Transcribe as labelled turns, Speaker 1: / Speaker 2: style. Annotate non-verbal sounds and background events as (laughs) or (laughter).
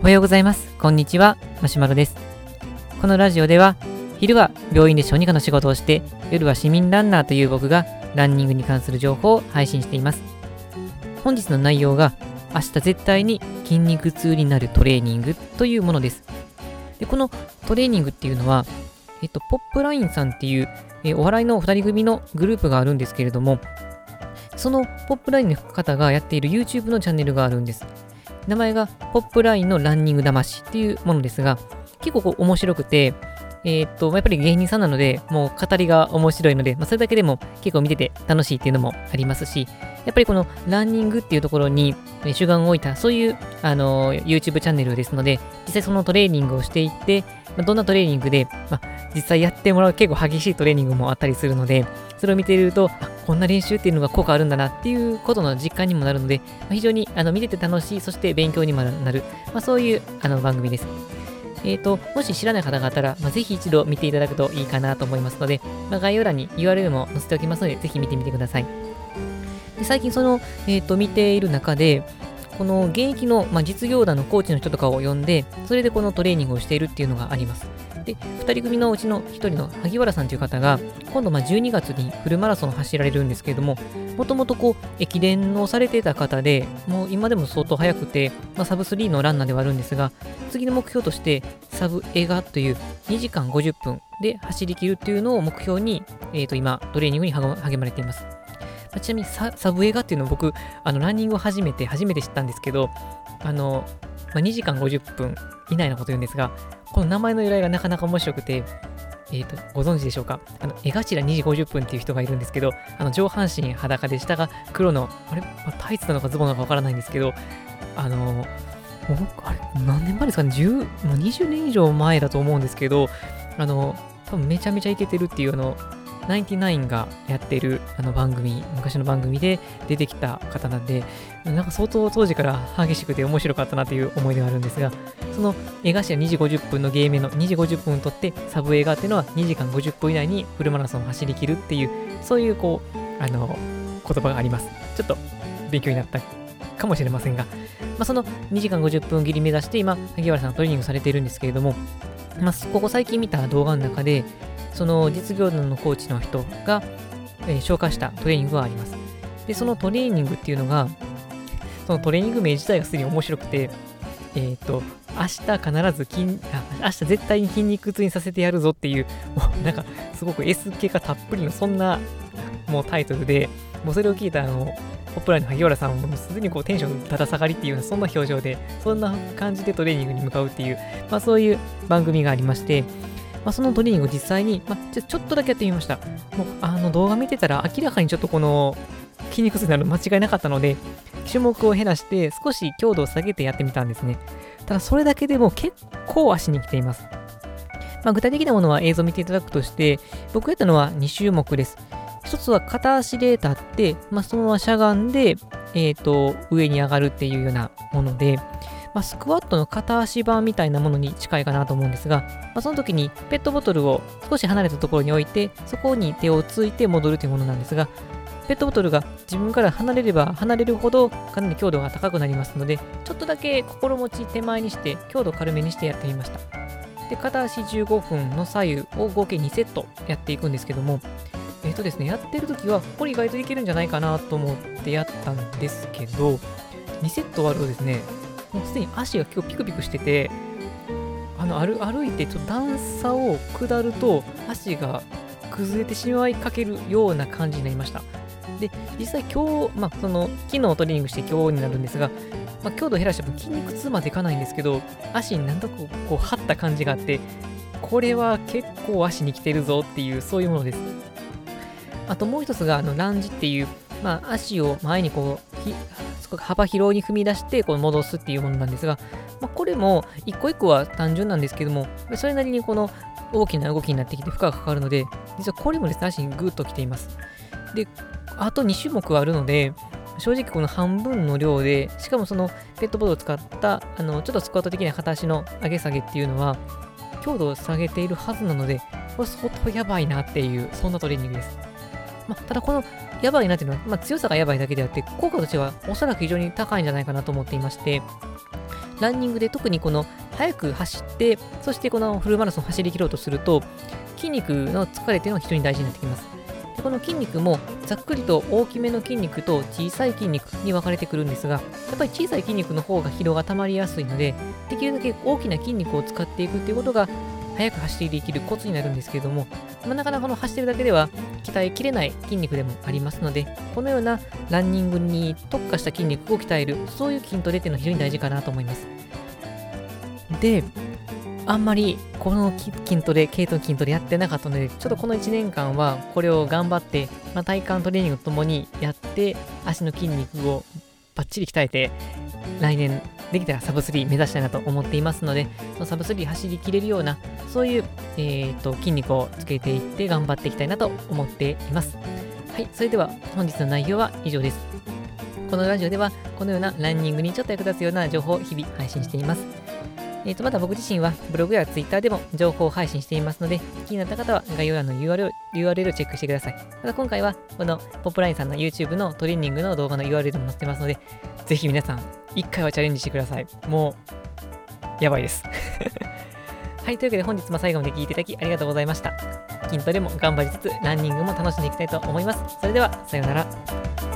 Speaker 1: おはようございます。こんにちは。マシュマロです。このラジオでは、昼は病院で小児科の仕事をして、夜は市民ランナーという僕がランニングに関する情報を配信しています。本日の内容が、明日絶対に筋肉痛になるトレーニングというものです。でこのトレーニングっていうのは、えっと、ポップラインさんっていう、えお笑いの2人組のグループがあるんですけれども、そのポップラインの方がやっている YouTube のチャンネルがあるんです。名前がポップラインのランニング魂っていうものですが、結構こう面白くて、えー、っと、やっぱり芸人さんなので、もう語りが面白いので、まあ、それだけでも結構見てて楽しいっていうのもありますし、やっぱりこのランニングっていうところに主眼を置いた、そういう、あの、YouTube チャンネルですので、実際そのトレーニングをしていって、まあ、どんなトレーニングで、まあ、実際やってもらう結構激しいトレーニングもあったりするので、それを見ていると、あ、こんな練習っていうのが効果あるんだなっていうことの実感にもなるので、まあ、非常にあの見てて楽しい、そして勉強にもなる、まあ、そういうあの番組です。え、ー、と、もし知らない方がいたら、まあ、ぜひ一度見ていただくといいかなと思いますので、まあ、概要欄に URL も載せておきますので、ぜひ見てみてください。で最近その、えっ、ー、と、見ている中で、この現役の、まあ、実業団のコーチの人とかを呼んで、それでこのトレーニングをしているっていうのがあります。で、2人組のうちの1人の萩原さんという方が、今度ま12月にフルマラソンを走られるんですけれども、もともとこう、駅伝をされてた方で、もう今でも相当速くて、まあ、サブ3のランナーではあるんですが、次の目標として、サブ映画という2時間50分で走り切るっていうのを目標に、えー、と今、トレーニングに励まれています。ちなみにサブ映画っていうのを僕、あのランニングを始めて初めて知ったんですけど、あの、まあ、2時間50分以内のこと言うんですが、この名前の由来がなかなか面白くて、え、ー、と、ご存知でしょうか？あの、江頭2時50分っていう人がいるんですけど、あの、上半身裸で下が黒の、あれ、まあ、タイツなのかズボンなのかわからないんですけど、あの、あれ、何年前ですかね ?10、もう20年以上前だと思うんですけど、あの、多分めちゃめちゃイケてるっていう、あの、ナインティナインがやってるあの番組、昔の番組で出てきた方なんで、なんか相当当時から激しくて面白かったなという思い出があるんですが、その映画誌は2時50分のゲームの2時50分を取って、サブ映画っていうのは2時間50分以内にフルマラソンを走り切るっていう、そういうこう、あの、言葉があります。ちょっと勉強になったかもしれませんが、まあ、その2時間50分切り目指して今、萩原さんトレーニングされているんですけれども、まあ、ここ最近見た動画の中で、その実業団のコーチの人が、えー、紹介したトレーニングがあります。で、そのトレーニングっていうのが、そのトレーニング名自体がすでに面白くて、えっ、と、明日必ず筋、明日絶対に筋肉痛にさせてやるぞっていう、も (laughs) うなんかすごく S 系がたっぷりのそんなもうタイトルで、もうそれを聞いたあの、ポップラインの萩原さんもすでにこうテンションだだ下がりっていうようなそんな表情で、そんな感じでトレーニングに向かうっていう、まあそういう番組がありまして、まあ、そのトレーニングを実際に、まあ、ちょちょっとだけやってみました。もうあの動画見てたら明らかにちょっとこの筋肉痛になる間違いなかったので、種目を減らして少し強度を下げてやってみたんですね。ただそれだけでも結構足に来ています。まあ、具体的なものは映像を見ていただくとして、僕やったのは2種目です。一つは片足で立って、まあ、そのまましゃがんで、えっ、ー、と、上に上がるっていうようなもので、まあ、スクワットの片足版みたいなものに近いかなと思うんですが、まあ、その時にペットボトルを少し離れたところに置いて、そこに手をついて戻るというものなんですが、ペットボトルが自分から離れれば離れるほどかなり強度が高くなりますので、ちょっとだけ心持ち手前にして強度軽めにしてやってみました。で、片足15分の左右を合計2セットやっていくんですけども、えっ、ー、とですね、やってる時はこれ意外といけるんじゃないかなと思ってやったんですけど、2セット終わるとですね、もうすでに足が結構ピクピクしてて、あの歩歩いてちょっと段差を下ると足が崩れてしまいかけるような感じになりました。で、実際今日、まあ、その、昨日トレーニングして今日になるんですが、まあ、強度減らしても筋肉痛までいかないんですけど、足になんとこう、こう張った感じがあって、これは結構足に来てるぞっていう、そういうものです。あともう一つが、あの、ランジっていう、まあ、足を前にこう、幅広に踏み出してこう戻すっていうものなんですが、まあ、これも一個一個は単純なんですけども、それなりにこの大きな動きになってきて負荷がかかるので、実はこれもですね、足にグーッときています。で、あと2種目あるので、正直この半分の量で、しかもそのペットボトルを使った、あの、ちょっとスクワット的な形の上げ下げっていうのは、強度を下げているはずなので、これ相当やばいなっていう、そんなトレーニングです。まあ、ただこのやばいなっていうのは、まあ、強さがやばいだけであって、効果としてはおそらく非常に高いんじゃないかなと思っていまして、ランニングで特にこの速く走って、そしてこのフルマラソン走り切ろうとすると、筋肉の疲れっていうのが非常に大事になってきます。でこの筋肉もざっくりと大きめの筋肉と小さい筋肉に分かれてくるんですが、やっぱり小さい筋肉の方が疲労が溜まりやすいので、できるだけ大きな筋肉を使っていくっていうことが速く走っていけるコツになるんですけれども、まあ、なかなかこの走ってるだけでは鍛えきれない筋肉でもありますので、このようなランニングに特化した筋肉を鍛える、そういう筋トレっていうのは非常に大事かなと思います。で、あんまりこの筋トレ、系統筋トレやってなかったので、ちょっとこの1年間はこれを頑張って、まあ、体幹トレーニングとともにやって、足の筋肉をバッチリ鍛えて、来年できたらサブ3目指したいなと思っていますので、そのサブ3走りきれるような、そういう、えーと、筋肉をつけていって頑張っていきたいなと思っています。はい、それでは本日の内容は以上です。このラジオでは、このようなランニングにちょっと役立つような情報を日々配信しています。えーと、また僕自身はブログやツイッターでも情報を配信していますので、気になった方は概要欄の URL, URL をチェックしてください。また今回はこのポップラインさんの YouTube のトレーニングの動画の URL も載ってますので、ぜひ皆さん、一回はチャレンジしてください。もう、やばいです。(laughs) はい、というわけで本日も最後まで聞いていただきありがとうございました。筋トレも頑張りつつ、ランニングも楽しんでいきたいと思います。それでは、さようなら。